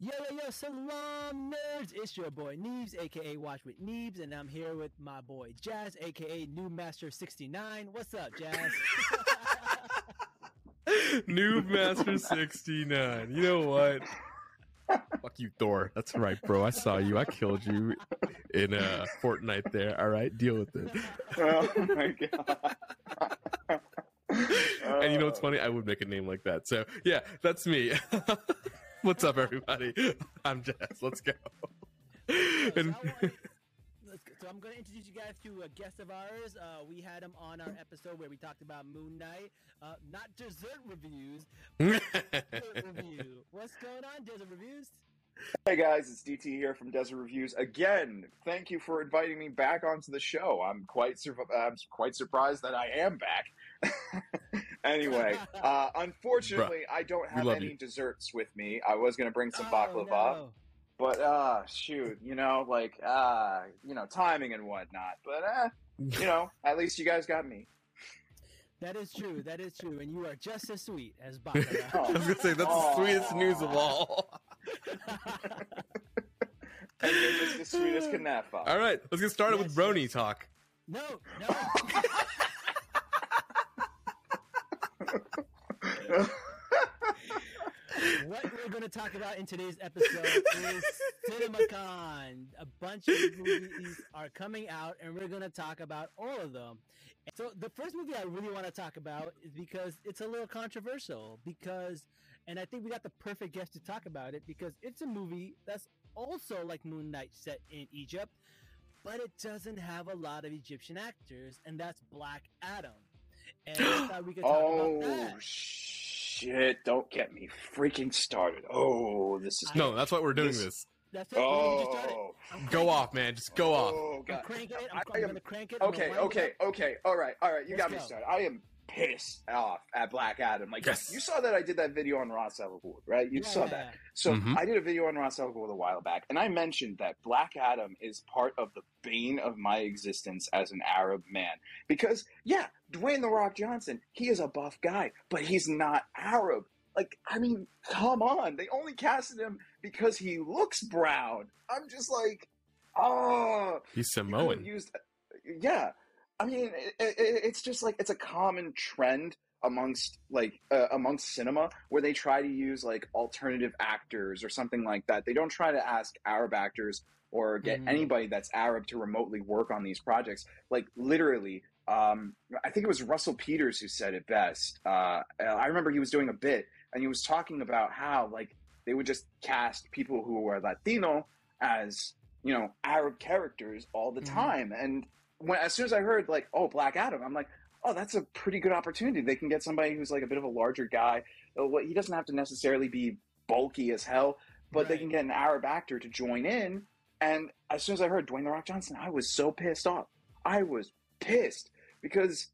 Yo, yo, yo, Salaam nerds! It's your boy Neebz, aka Watch with Neebz, and I'm here with my boy Jazz, aka New Master 69. What's up, Jazz? Noob Master 69. You know what? Fuck you, Thor. That's right, bro. I saw you. I killed you in uh, Fortnite there. All right, deal with it. Oh my god. And you know what's funny? I would make a name like that. So, yeah, that's me. What's up, everybody? I'm Jazz. Let's go. So, And- so, wanna, so I'm going to introduce you guys to a guest of ours. Uh, we had him on our episode where we talked about Moon Knight. Uh, not dessert reviews, dessert review. What's going on, Desert Reviews? Hey guys, it's DT here from Desert Reviews again. Thank you for inviting me back onto the show. I'm quite sur- I'm quite surprised that I am back. anyway, uh, unfortunately, I don't have any you. desserts with me. I was going to bring some Oh, baklava, no. but uh, shoot, you know, like uh, you know, timing and whatnot. But uh, you know, at least you guys got me. That is true. That is true. And you are just as sweet as Baklava. I was gonna say that's the sweetest news of all. And you're just as sweet as Kanafa. All right, let's get started with Yes, Brony talk. no, no. What we're going to talk about in today's episode is CinemaCon. A bunch of movies are coming out, and we're going to talk about all of them. So, the first movie I really want to talk about is because it's a little controversial. Because, and I think we got the perfect guest to talk about it because it's a movie that's also like Moon Knight set in Egypt, but it doesn't have a lot of Egyptian actors, and that's Black Adam. And I thought we could talk Oh about that. Oh, shit! Don't get me freaking started. Oh, this is No, that's why we're doing This- this. That's it. we just started. Oh, I'm Go off, man. Just go oh, off. Oh I'm cranking it. I'm, I I'm gonna crank it. I'm Okay, gonna it okay, okay. All right, all right. You Let's got me go. started. I am pissed off at Black Adam. Like Yes. you saw that I did that video on Ra's al Ghul, right? You Yeah, saw that. So Mhm. I did a video on Ra's al Ghul a while back, and I mentioned that Black Adam is part of the bane of my existence as an Arab man. Because yeah, Dwayne the Rock Johnson, he is a buff guy, but he's not Arab. Like, I mean, come on. They only casted him because he looks brown. I'm just like, oh, He's you could've Samoan. Used, yeah, I mean, it, it, it's just like it's a common trend amongst like uh, amongst cinema where they try to use like alternative actors or something like that. They don't try to ask Arab actors or get Mhm. anybody that's Arab to remotely work on these projects. Like literally, um, I think it was Russell Peters who said it best. Uh, I remember he was doing a bit and he was talking about how like they would just cast people who were Latino as you know Arab characters all the Mhm. time. And when as soon as I heard like oh Black Adam, I'm like oh that's a pretty good opportunity. They can get somebody who's like a bit of a larger guy. Uh, what- He doesn't have to necessarily be bulky as hell, but they can get an Arab actor to join in. And as soon as I heard Dwayne the Rock Johnson, I was so pissed off. I was pissed because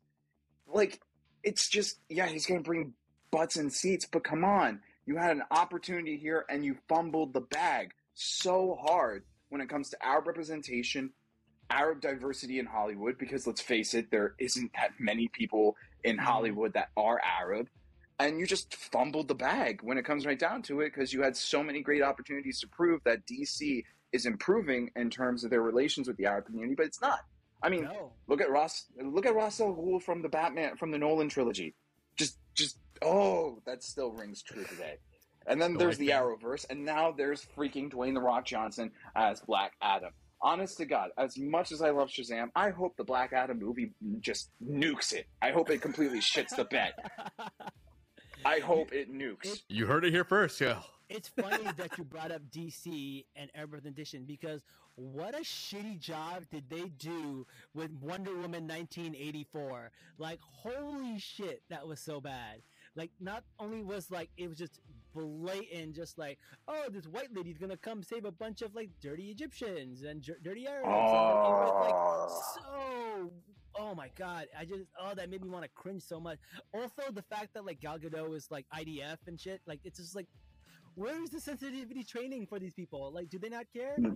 like it's just yeah he's gonna bring butts and seats, but come on, you had an opportunity here and you fumbled the bag so hard when it comes to Arab representation, Arab diversity in Hollywood, because let's face it, there isn't that many people in mm-hmm. Hollywood that are Arab. And you just fumbled the bag when it comes right down to it because you had so many great opportunities to prove that DC is improving in terms of their relations with the Arab community, but it's not. I mean, No. Look at Ross. Look at Ra's al Ghul from the Batman from the Nolan trilogy. Just, just oh, that still rings true today. And then there's the. Arrowverse, and now there's freaking Dwayne the Rock Johnson as Black Adam. Honest to God, as much as I love Shazam, I hope the Black Adam movie just nukes it. I hope it completely shits the bed. I hope it nukes. You heard it here first, yeah. it's funny that you brought up DC and Arab representation because what a shitty job did they do with Wonder Woman 1984? Like, holy shit, that was so bad. Like, not only was like it was just blatant, just like, oh, this white lady's gonna come save a bunch of like dirty Egyptians and jer- dirty Arabs. and like, Oh. so oh my god i just oh that made me want to cringe so much also the fact that like gal gadot is like idf and shit like it's just like where is the sensitivity training for these people like do they not care hmm.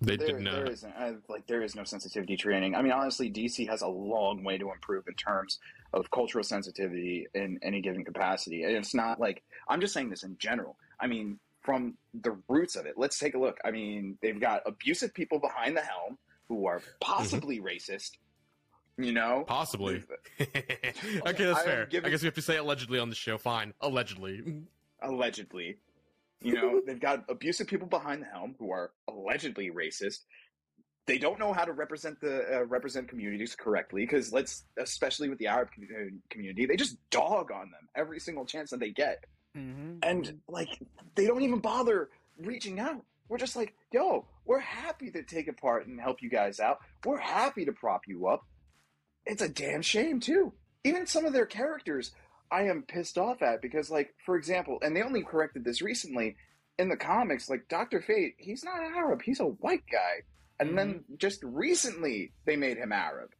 They there, did not. there isn't I, like there is no sensitivity training. I mean, honestly, DC has a long way to improve in terms of cultural sensitivity in any given capacity. And it's not like I'm just saying this in general. I mean, from the roots of it. Let's take a look. I mean, they've got abusive people behind the helm who are mm-hmm. possibly racist. You know, Possibly. okay, that's am fair. I guess we have to say allegedly on the show. Fine, allegedly. allegedly. You know, they've got abusive people behind the helm who are allegedly racist. They don't know how to represent the uh, represent communities correctly because let's, especially with the Arab uh, community, they just dog on them every single chance that they get, Mm-hmm. and like they don't even bother reaching out. We're just like, yo, we're happy to take a part and help you guys out. We're happy to prop you up. It's a damn shame too. Even some of their characters I am pissed off at because, like, for example, and they only corrected this recently in the comics. Like Doctor Fate, he's not Arab; he's a white guy. And then mm-hmm. just recently they made him Arab.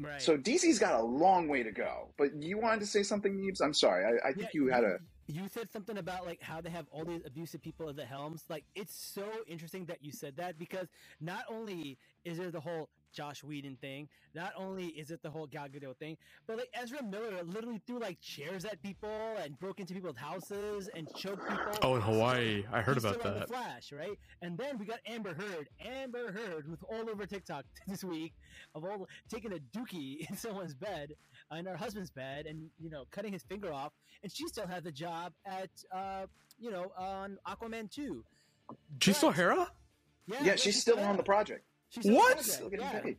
right. So DC's got a long way to go. But you wanted to say something, Neebz? I'm sorry. I, I think Yeah, you had a. You said something about like how they have all these abusive people at the helms. Like it's so interesting that you said that because not only is there the whole Joss Whedon thing, not only is it the whole Gal Gadot thing, but like Ezra Miller literally threw like chairs at people and broke into people's houses and choked people. Oh, in Hawaii, I heard about that. The Flash, right? And then we got Amber Heard. Amber Heard, with all over TikTok this week, of all taking a dookie in someone's bed, in her husband's bed, and you know, cutting his finger off, and she still has a job at, uh, you know, on Aquaman two. She saw But- Mera? Yeah, Yeah, she's still on the project. She's still on the What? project, Still yeah. paid.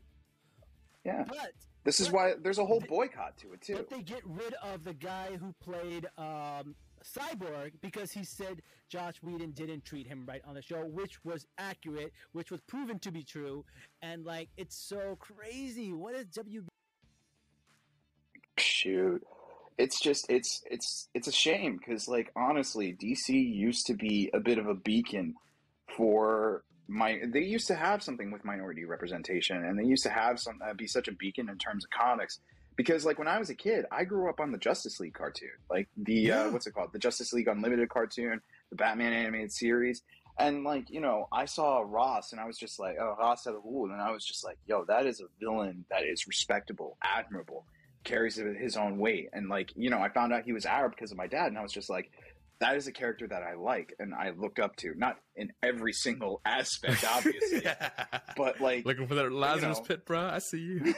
Yeah. But This is But- why there's a whole They- boycott to it too. But they get rid of the guy who played um, Cyborg because he said Joss Whedon didn't treat him right on the show, which was accurate, which was proven to be true. And like, it's so crazy. What is WB? shoot it's just it's it's it's a shame because like honestly dc used to be a bit of a beacon for my they used to have something with minority representation and they used to have some uh, be such a beacon in terms of comics because like when i was a kid i grew up on the justice league cartoon like the Yeah. uh, what's it called the justice league unlimited cartoon the batman animated series and like you know i saw ross and i was just like oh Ra's al Ghul, and i was just like yo that is a villain that is respectable admirable carries his own weight. And like, you know, I found out he was Arab because of my dad, and I was just like, that is a character that I like and I look up to. Not in every single aspect, obviously, but like, Looking for that Lazarus know. pit, bro. I see you.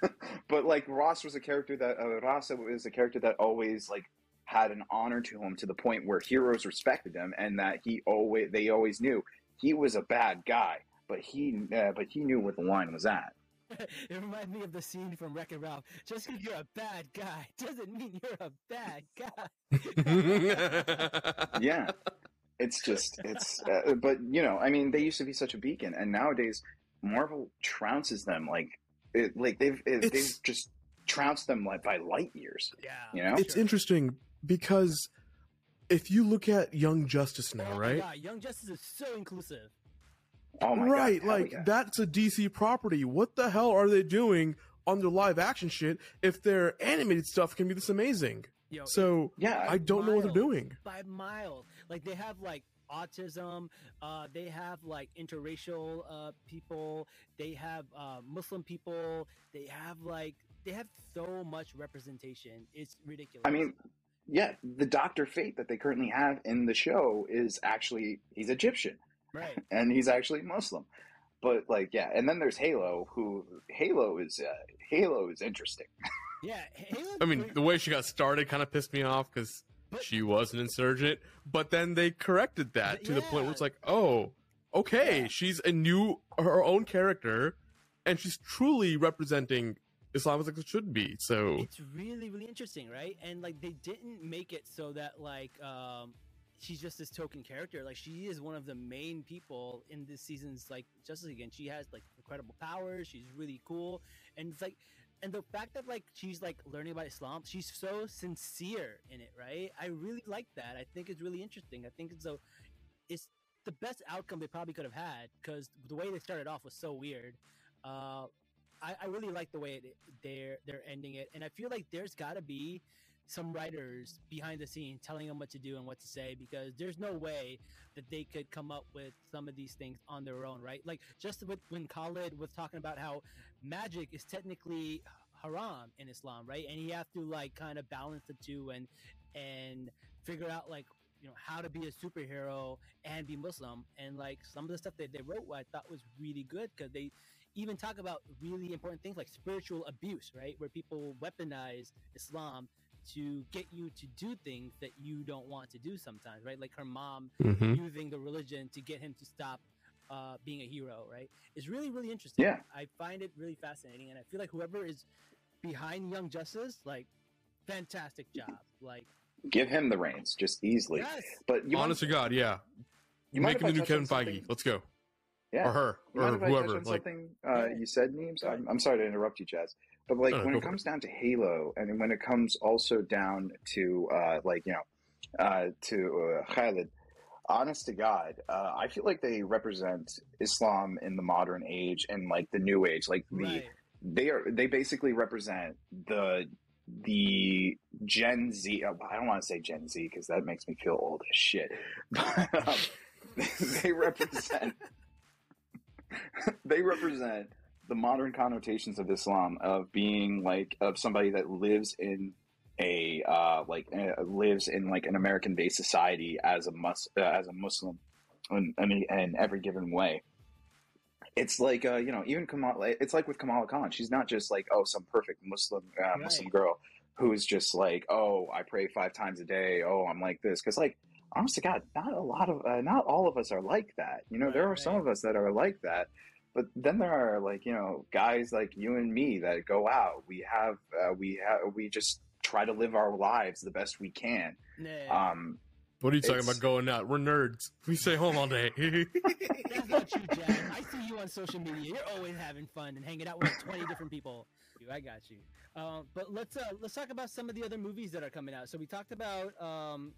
but like Ross was a character that uh, Ross was a character that always like had an honor to him to the point where heroes respected him, and that he always they always knew he was a bad guy, but he uh, but he knew where the line was at. it reminds me of the scene from Wreck It Ralph. Just because you're a bad guy doesn't mean you're a bad guy. yeah it's just it's uh, but you know i mean they used to be such a beacon and nowadays marvel trounces them like it, like they've it, they've just trounced them like by light years Yeah. You know? it's sure. interesting because if you look at Young Justice now, Oh right? God, Young Justice is so inclusive. Oh my right, god like yeah. that's a DC property. What the hell are they doing on their live action shit if their animated stuff can be this amazing? Yo, So yeah I don't know what they're doing. by miles. Like they have like autism, uh, they have like interracial uh, people, they have uh, Muslim people, they have like they have so much representation. It's ridiculous. i mean yeah the doctor fate that they currently have in the show is actually he's egyptian right? and he's actually muslim but like yeah and then there's halo who halo is uh, halo is interesting Yeah. Halo's I mean, the way she got started kind of pissed me off because But- she was an insurgent, but then they corrected that But to the point where it's like, oh, okay, Yeah. she's a new her own character, and she's truly representing Islam as it should be. So it's really really interesting right and like they didn't make it so that like um she's just this token character. Like she is one of the main people in this season's like justice league and she has like incredible powers. She's really cool. And it's like and the fact that like she's like learning about islam she's so sincere in it right? I really like that. I think it's really interesting. I think it's so it's the best outcome they probably could have had because the way they started off was so weird. Uh I, I really like the way it, they're they're ending it, and I feel like there's got to be some writers behind the scenes telling them what to do and what to say because there's no way that they could come up with some of these things on their own, right? Like just with, when Khalid was talking about how magic is technically haram in Islam, right? And you have to like kind of balance the two and and figure out like you know how to be a superhero and be Muslim, and like some of the stuff that they wrote, I thought was really good because they even talk about really important things like spiritual abuse, right? Where people weaponize Islam to get you to do things that you don't want to do sometimes, right? Like her mom Mhm. using the religion to get him to stop uh, being a hero, right? It's really, really interesting. Yeah. I find it really fascinating, and I feel like whoever is behind Young Justice, like, fantastic job. Like, Give him the reins just easily. yes, But you Honest to God, yeah. you mind Make if him the new Kevin Feige. Let's go. Yeah. Or her. You Or mind if I touch whoever. Like, something uh, you said, Neebz? Go I'm. I'm sorry to interrupt you, Jazz. But like No, no, when it for comes down to Halo, and when it comes also down to uh, like you know, uh, to uh, Khalid, honest to God, uh, I feel like they represent Islam in the modern age and like the new age. Like the right. they are they basically represent the the Gen Z. uh, don't want to say Gen Z because that makes me feel old as shit. But um, they represent they represent the modern connotations of Islam of being like of somebody that lives in a uh, like uh, lives in like an American based society as a mus- uh, as a Muslim in, in, in every given way. It's like uh, you know even Kamala. It's like with Kamala Khan. She's not just like oh some perfect Muslim uh, Muslim girl who's just like oh I pray five times a day. Oh I'm like this because like honest to God, not a lot of uh, not all of us are like that. You know Right, there are some of us that are like that. But then there are like you know guys like you and me that go out. We have uh, we have we just try to live our lives the best we can. Nah, Um, what are you talking about going out? We're nerds. We stay home all day. that's not true, Jack. I see you on social media. You're always having fun and hanging out with like 20 different people. You, I got you. Um, but let's uh, let's talk about some of the other movies that are coming out. So we talked about um,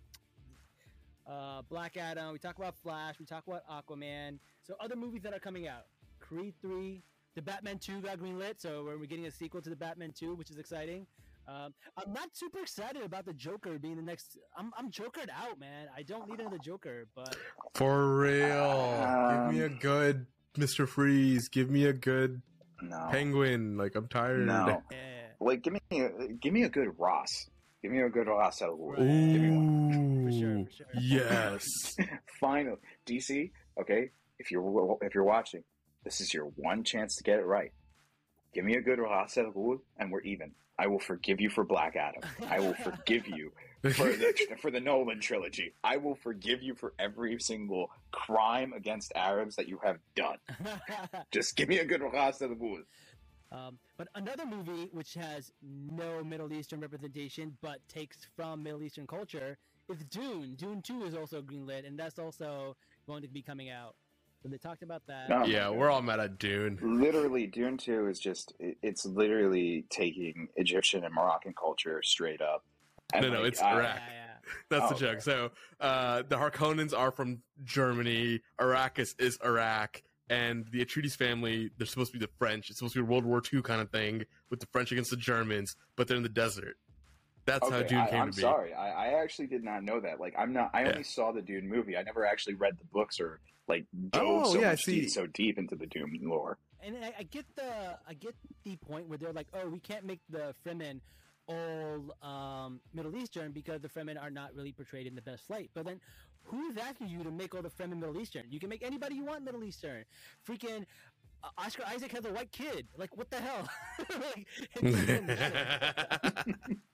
uh, Black Adam. We talked about Flash. We talked about Aquaman. So other movies that are coming out: Creed three, the Batman two got greenlit. So we're, we're getting a sequel to the Batman two, which is exciting. Um, I'm not super excited about the Joker being the next. I'm I'm Jokered out, man. I don't need another Joker, but For real. Give me a Um, good Mr. Freeze. Give me a good no, Penguin. Like, I'm tired. no. yeah. Like give me a, give me a good Ross. Give me a good Ross out of the Right. Give me one. Ooh. For sure, for sure. Yes. Final DC. Okay, if you're if you're watching, this is your one chance to get it right. Give me a good out of and we're even. I will forgive you for Black Adam. I will forgive you for the for the Nolan trilogy. I will forgive you for every single crime against Arabs that you have done. Just give me a good out of Um, but another movie which has no Middle Eastern representation but takes from Middle Eastern culture is Dune. Dune 2 is also greenlit, and that's also going to be coming out. So they talked about that. No. yeah, we're all mad at Dune. Literally, Dune Two is just—it's literally taking Egyptian and Moroccan culture straight up. And, No, no, it's I- Iraq. Yeah, yeah. That's Oh, the joke. okay. So uh, the Harkonnens are from Germany. Arrakis is Iraq. And the Atreides family, they're supposed to be the French. It's supposed to be a World War II kind of thing with the French against the Germans, but they're in the desert. That's how Okay, Dune I, came I'm to be. sorry. I, I actually did not know that. Like, I'm not. I Yeah. only saw the Dune movie. I never actually read the books or like dove Oh, so yeah, much see. deep, so deep into the Dune lore. And I, I get the I get the point where they're like, oh, we can't make the Fremen all um, Middle Eastern because the Fremen are not really portrayed in the best light. But then, who's asking you to make all the Fremen Middle Eastern? You can make anybody you want Middle Eastern. Freaking uh, Oscar Isaac has a white kid. Like, what the hell? like, it doesn't matter.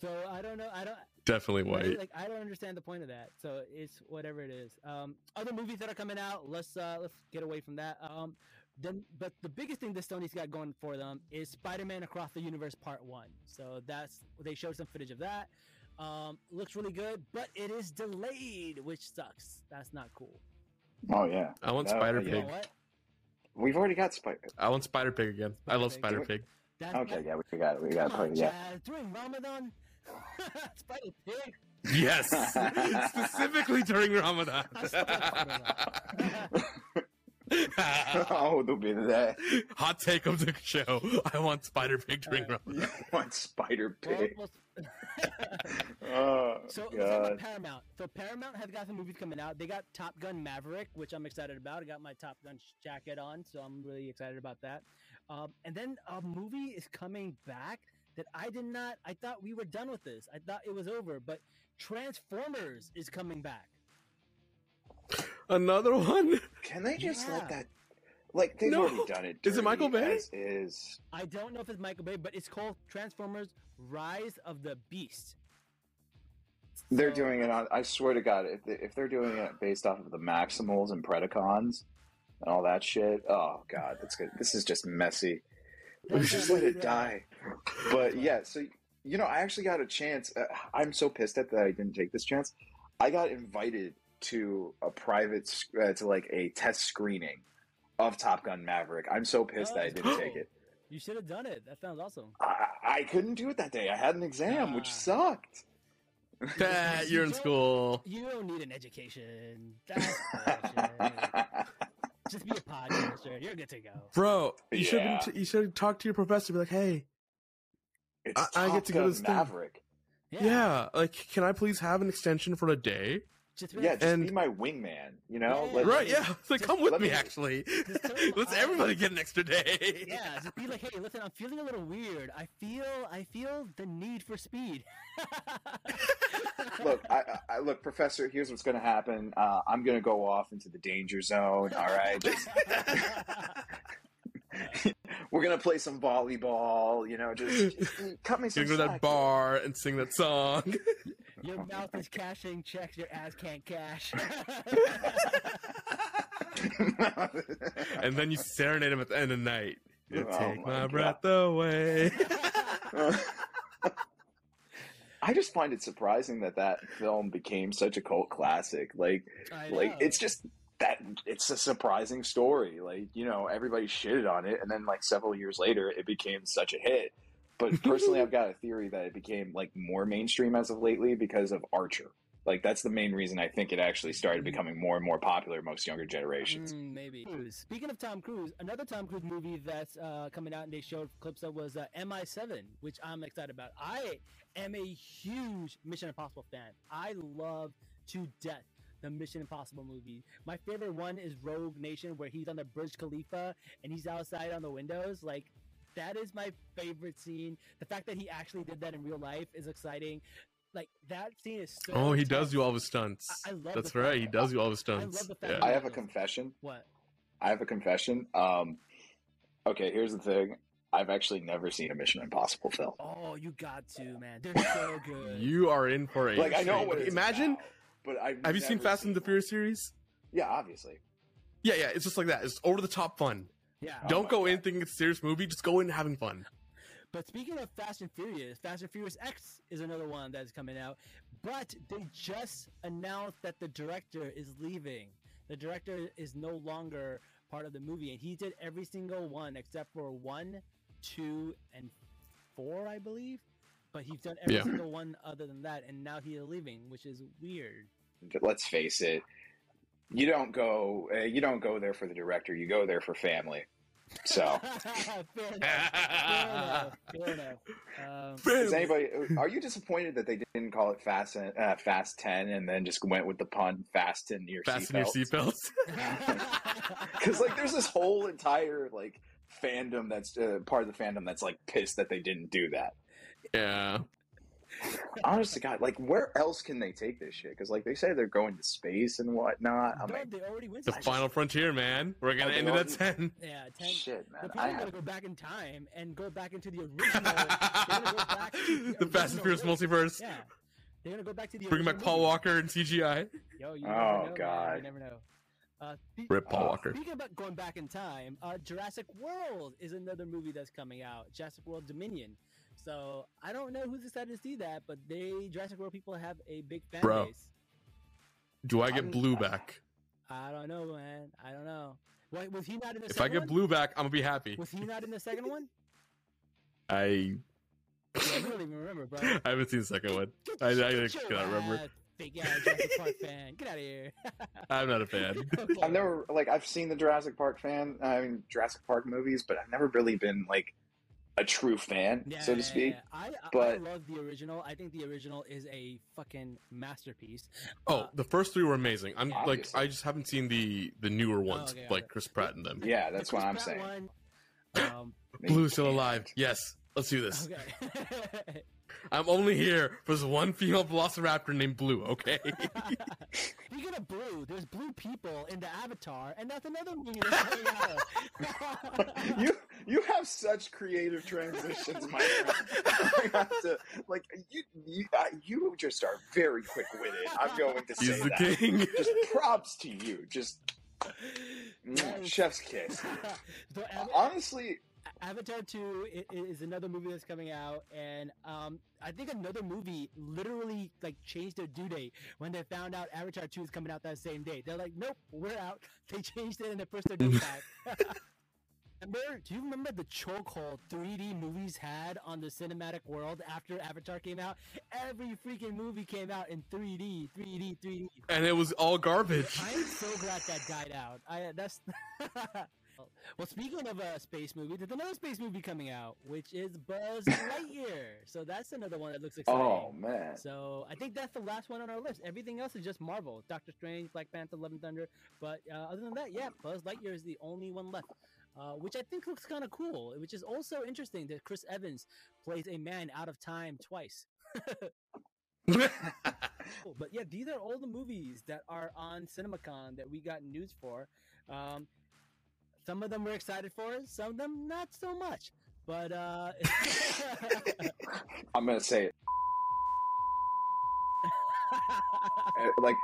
so I don't know. I don't. Definitely white. Like I don't understand the point of that. So it's whatever it is. Um, other movies that are coming out. Let's uh, let's get away from that. Um, then, but the biggest thing that Sony's got going for them is Spider-Man Across the Universe Part One. So that's they showed some footage of that. Um, looks really good, but it is delayed, which sucks. That's not cool. Oh yeah, I want No, Spider yeah. You know Pig. what? we've already got Spider. I want Spider Pig again. I love Spider Spider Pig. That's Okay, that- yeah, we got it. We got Come on, it. Yeah. During Ramadan, Spider Pig. Yes, specifically during Ramadan. I still like oh, there'll be that. Hot take of the show. I want Spider Pig during Uh, Ramadan. You want Spider Pig. well, Oh So let's talk God. about Paramount. So Paramount has got some movies coming out. They got Top Gun Maverick, which I'm excited about. I got my Top Gun jacket on, so I'm really excited about that. Um, and then a movie is coming back that I did not. I thought we were done with this. I thought it was over, but Transformers is coming back. Another one. Can they just Yeah. let that? Like they've No. already done it. Is it Michael dirty Bay? Is I don't know if it's Michael Bay, but it's called Transformers: Rise of the Beast. they're So- doing it on? I swear to God, if, they, if they're doing it based off of the Maximals and Predacons and all that shit, oh God, that's good. This is just messy. That's just let it the- die. But yeah, so you know, I actually got a chance. Uh, I'm so pissed at that I didn't take this chance. I got invited to a private, sc- uh, to like a test screening of Top Gun Maverick. I'm so pissed that I didn't take it. You should have done it. That sounds awesome. I, I couldn't do it that day. I had an exam, which sucked. Pat, you're in school. You don't need an education. That's bullshit. Just be a podcaster. You're good to go. Bro, you should Yeah. you should talk to your professor. Be like, hey, It's I- I get to go to Gun this thing. Maverick. yeah. like, can I please have an extension for a day? Just be Yeah, just And- be my wingman. You know, Yeah. Let- right? Yeah. It's like, just come with me. me- Actually, Just let's everybody get an extra day. yeah, just be like, hey, listen, I'm feeling a little weird. I feel, I feel the need for speed. look, I, I- I look, Professor. Here's what's going to happen. Uh, I'm going to go off into the danger zone. All right, Just- we're going to play some volleyball. You know, just, just cut me some Gonna go to that bar and sing that song. Your mouth is cashing checks. Your ass can't cash. and then you serenade him at the end of the night. You Oh take my my breath away. I just find it surprising that that film became such a cult classic. Like, like it's just that it's a surprising story. Like, you know, everybody shitted on it, and then like several years later, it became such a hit. But personally, I've got a theory that it became like more mainstream as of lately because of Archer. Like, that's the main reason I think it actually started becoming more and more popular amongst younger generations. Mm, maybe. Cruise. Speaking of Tom Cruise, another Tom Cruise movie that's uh, coming out and they showed clips of was uh, MI7, which I'm excited about. I am a huge Mission Impossible fan. I love to death the Mission Impossible movie. My favorite one is Rogue Nation, where he's on the Burj Khalifa and he's outside on the windows. Like, that is my favorite scene. The fact that he actually did that in real life is exciting. Like that scene is so. oh, he does do all the stunts. I- I love That's the right. fact- He does do all the his I love stunts. the fact Yeah. I have a confession. What? I have a confession. Um, okay, here's the thing. I've actually never seen a Mission Impossible film. Oh, you got to, man. They're so good. You are in for a Like I know treat. what it's Imagine. about, but I've Have you seen never Fast and the. Furious series? Yeah, obviously. Yeah, yeah. It's just like that. It's over the top fun. Yeah. Oh Don't my go in thinking it's a serious movie. Just go in having fun. But speaking of Fast and Furious, Fast and Furious X is another one that's coming out. But they just announced that the director is leaving. The director is no longer part of the movie, and he did every single one except for one, two, and four, I believe. But he's done every Yeah. single one other than that, and now he is leaving, which is weird. Let's face it. You don't go. Uh, you don't go there for the director. You go there for family. So, fair enough. Fair enough. Fair enough. Um, is anybody? Are you disappointed that they didn't call it Fast uh, Fast Ten and then just went with the pun "Fasten your Fasten your seatbelts"? seatbelts. Because like, there's this whole entire like fandom that's uh, part of the fandom that's like pissed that they didn't do that. yeah. Honest to God, like where else can they take this shit? Because like they say they're going to space and whatnot. I'm Bro, like, they already went The to final frontier, man. We're oh, gonna Oh, end it at already- ten. Yeah, ten. shit, man. The people I are have gonna go back in time and go back into the original. they're go back to the Fast and Furious original- multiverse. Yeah, they're gonna go back to the. Bring back Paul. Walker and CGI. Yo, you Oh, never know, man. God. You never know. Uh, Rip Paul Uh, Walker. Speaking about going back in time, uh, Jurassic World is another movie that's coming out. Jurassic World Dominion. So I don't know who's excited to see that, but they Jurassic World people have a big fan Bro. base. Do I get I'm- Blue back? I don't know, man. I don't know. Why, was he not in the If I get one? Blue back, I'm gonna be happy. Was he not in the second one? I Yeah, you don't even remember, bro. I haven't seen the second one. Get I, I your- cannot remember. Ass, Fake ass Jurassic Park fan. Get out of here. I'm not a fan. Okay. I've never like I've seen the Jurassic Park fan. I mean Jurassic Park movies, but I've never really been like a true fan, Yeah, so to speak. yeah. I, I, But- I love the original. I think the original is a fucking masterpiece. Oh, Uh, the first three were amazing. I'm Yeah. like, I just haven't seen the the newer ones, okay, like okay. Chris Pratt and them. Yeah, the that's what Chris I'm Pratt saying. One, um, Blue's still alive. Yes, Let's do this. Okay. I'm only here for this one female velociraptor named Blue. Okay. Speaking of blue, there's blue people in the Avatar, and that's another movie that's coming out. you you have such creative transitions, my friend. I have to like you you, uh, you just are very quick witted. I'm going to say He's the that. king. Just props to you. Just mm, chef's kiss. so Honestly, Avatar 2 i- i- is another movie that's coming out, and um, I think another movie literally like changed their due date when they found out Avatar 2 is coming out that same day. They're like, nope, we're out. They changed it and they pushed their date back. remember? Do you remember the chokehold 3D movies had on the cinematic world after Avatar came out? Every freaking movie came out in 3D, 3D, 3D. and it was all garbage. I'm so glad that died out. I that's well. Speaking of a space movie, there's another space movie coming out, which is Buzz Lightyear. So that's another one that looks exciting. oh man. So I think that's the last one on our list. Everything else is just Marvel, Doctor Strange, Black Panther, Love and Thunder. But uh, other than that, yeah, Buzz Lightyear is the only one left. Uh, which I think looks kind of cool. Which is also interesting that Chris Evans plays a man out of time twice. Cool. But yeah, these are all the movies that are on CinemaCon that we got news for. Um, some of them we're excited for, some of them not so much. But uh, I'm gonna say it. Uh, Like,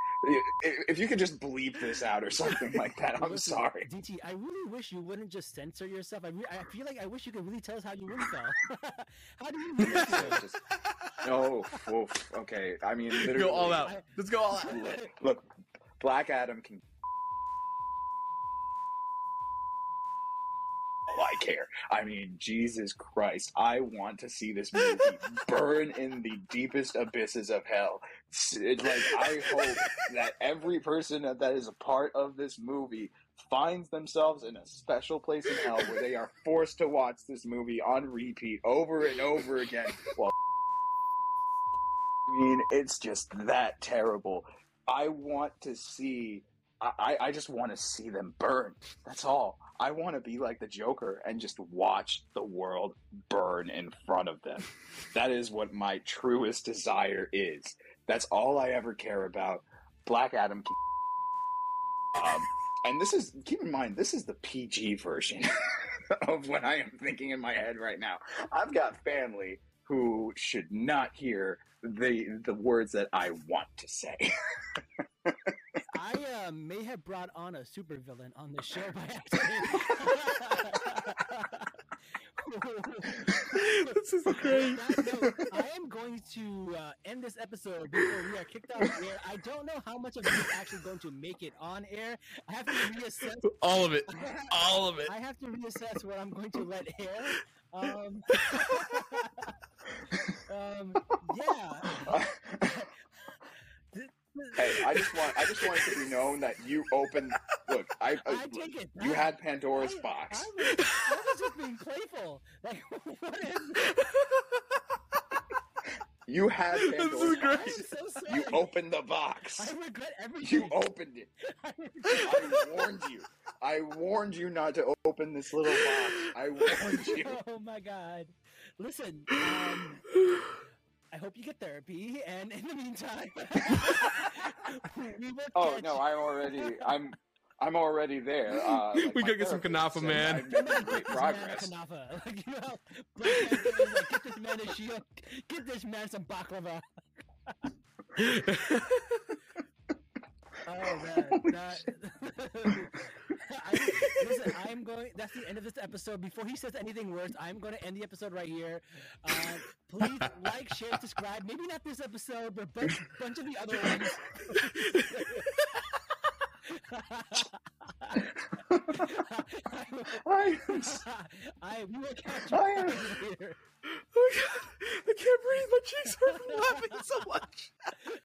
if you could just bleep this out or something like that, I'm Listen, sorry. DT, I really wish you wouldn't just censor yourself. I, re- I feel like I wish you could really tell us how you really felt. how do you really feel? Just- no, oof, okay. I mean, literally, Go all out. I- Let's go all out. Look, look, Black Adam can. Care. I mean, Jesus Christ. I want to see this movie burn in the deepest abysses of hell. Like, I hope that every person that that is a part of this movie finds themselves in a special place in hell where they are forced to watch this movie on repeat over and over again while I mean, it's just that terrible. I want to see. I- I just want to see them burn. That's all. I want to be like the Joker and just watch the world burn in front of them. that is what my truest desire is. That's all I ever care about. Black Adam. Um, and this is keep in mind this is the PG version of what I am thinking in my head right now. I've got family who should not hear the the words that I want to say. I uh, may have brought on a supervillain on the show by accident. this is great. note, I am going to uh, end this episode before we are kicked off air. I don't know how much of this is actually going to make it on air. I have to reassess. All of it. All of it. I have to reassess what I'm going to let air. Um, um, yeah. hey, I just want I just want it to be known that you opened. Look, I, uh, I take it. you back. had Pandora's I, box. I was, I was just being playful. Like, what is? You had Pandora's box. so. You opened the box. I regret everything. You opened it. I I warned you. I warned you not to open this little box. I warned you. oh my god. Listen, um, I hope you get therapy, and in the meantime, we will Oh no, I'm already. I'm. I'm already there. Uh, like We my gotta get some kanafa, man. I've Get made this great progress. kanafa. Like, you know, Black Panther is like, get this man a shield, get this man some baklava. Oh man, that, I, listen, I'm going. That's the end of this episode. Before he says anything worse, I'm going to end the episode right here. Uh, please like, share, subscribe. Maybe not this episode, but a bunch, bunch of the other ones. I, I we will catch you I later. Oh, God. I can't breathe. My cheeks are laughing so much.